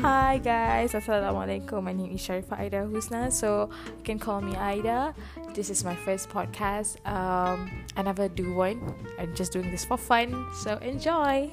Hi guys, Assalamualaikum. My name is Sharifa Aida Husna, so you can call me Aida. This is my first podcast. Um, I never do one. I'm just doing this for fun, so enjoy.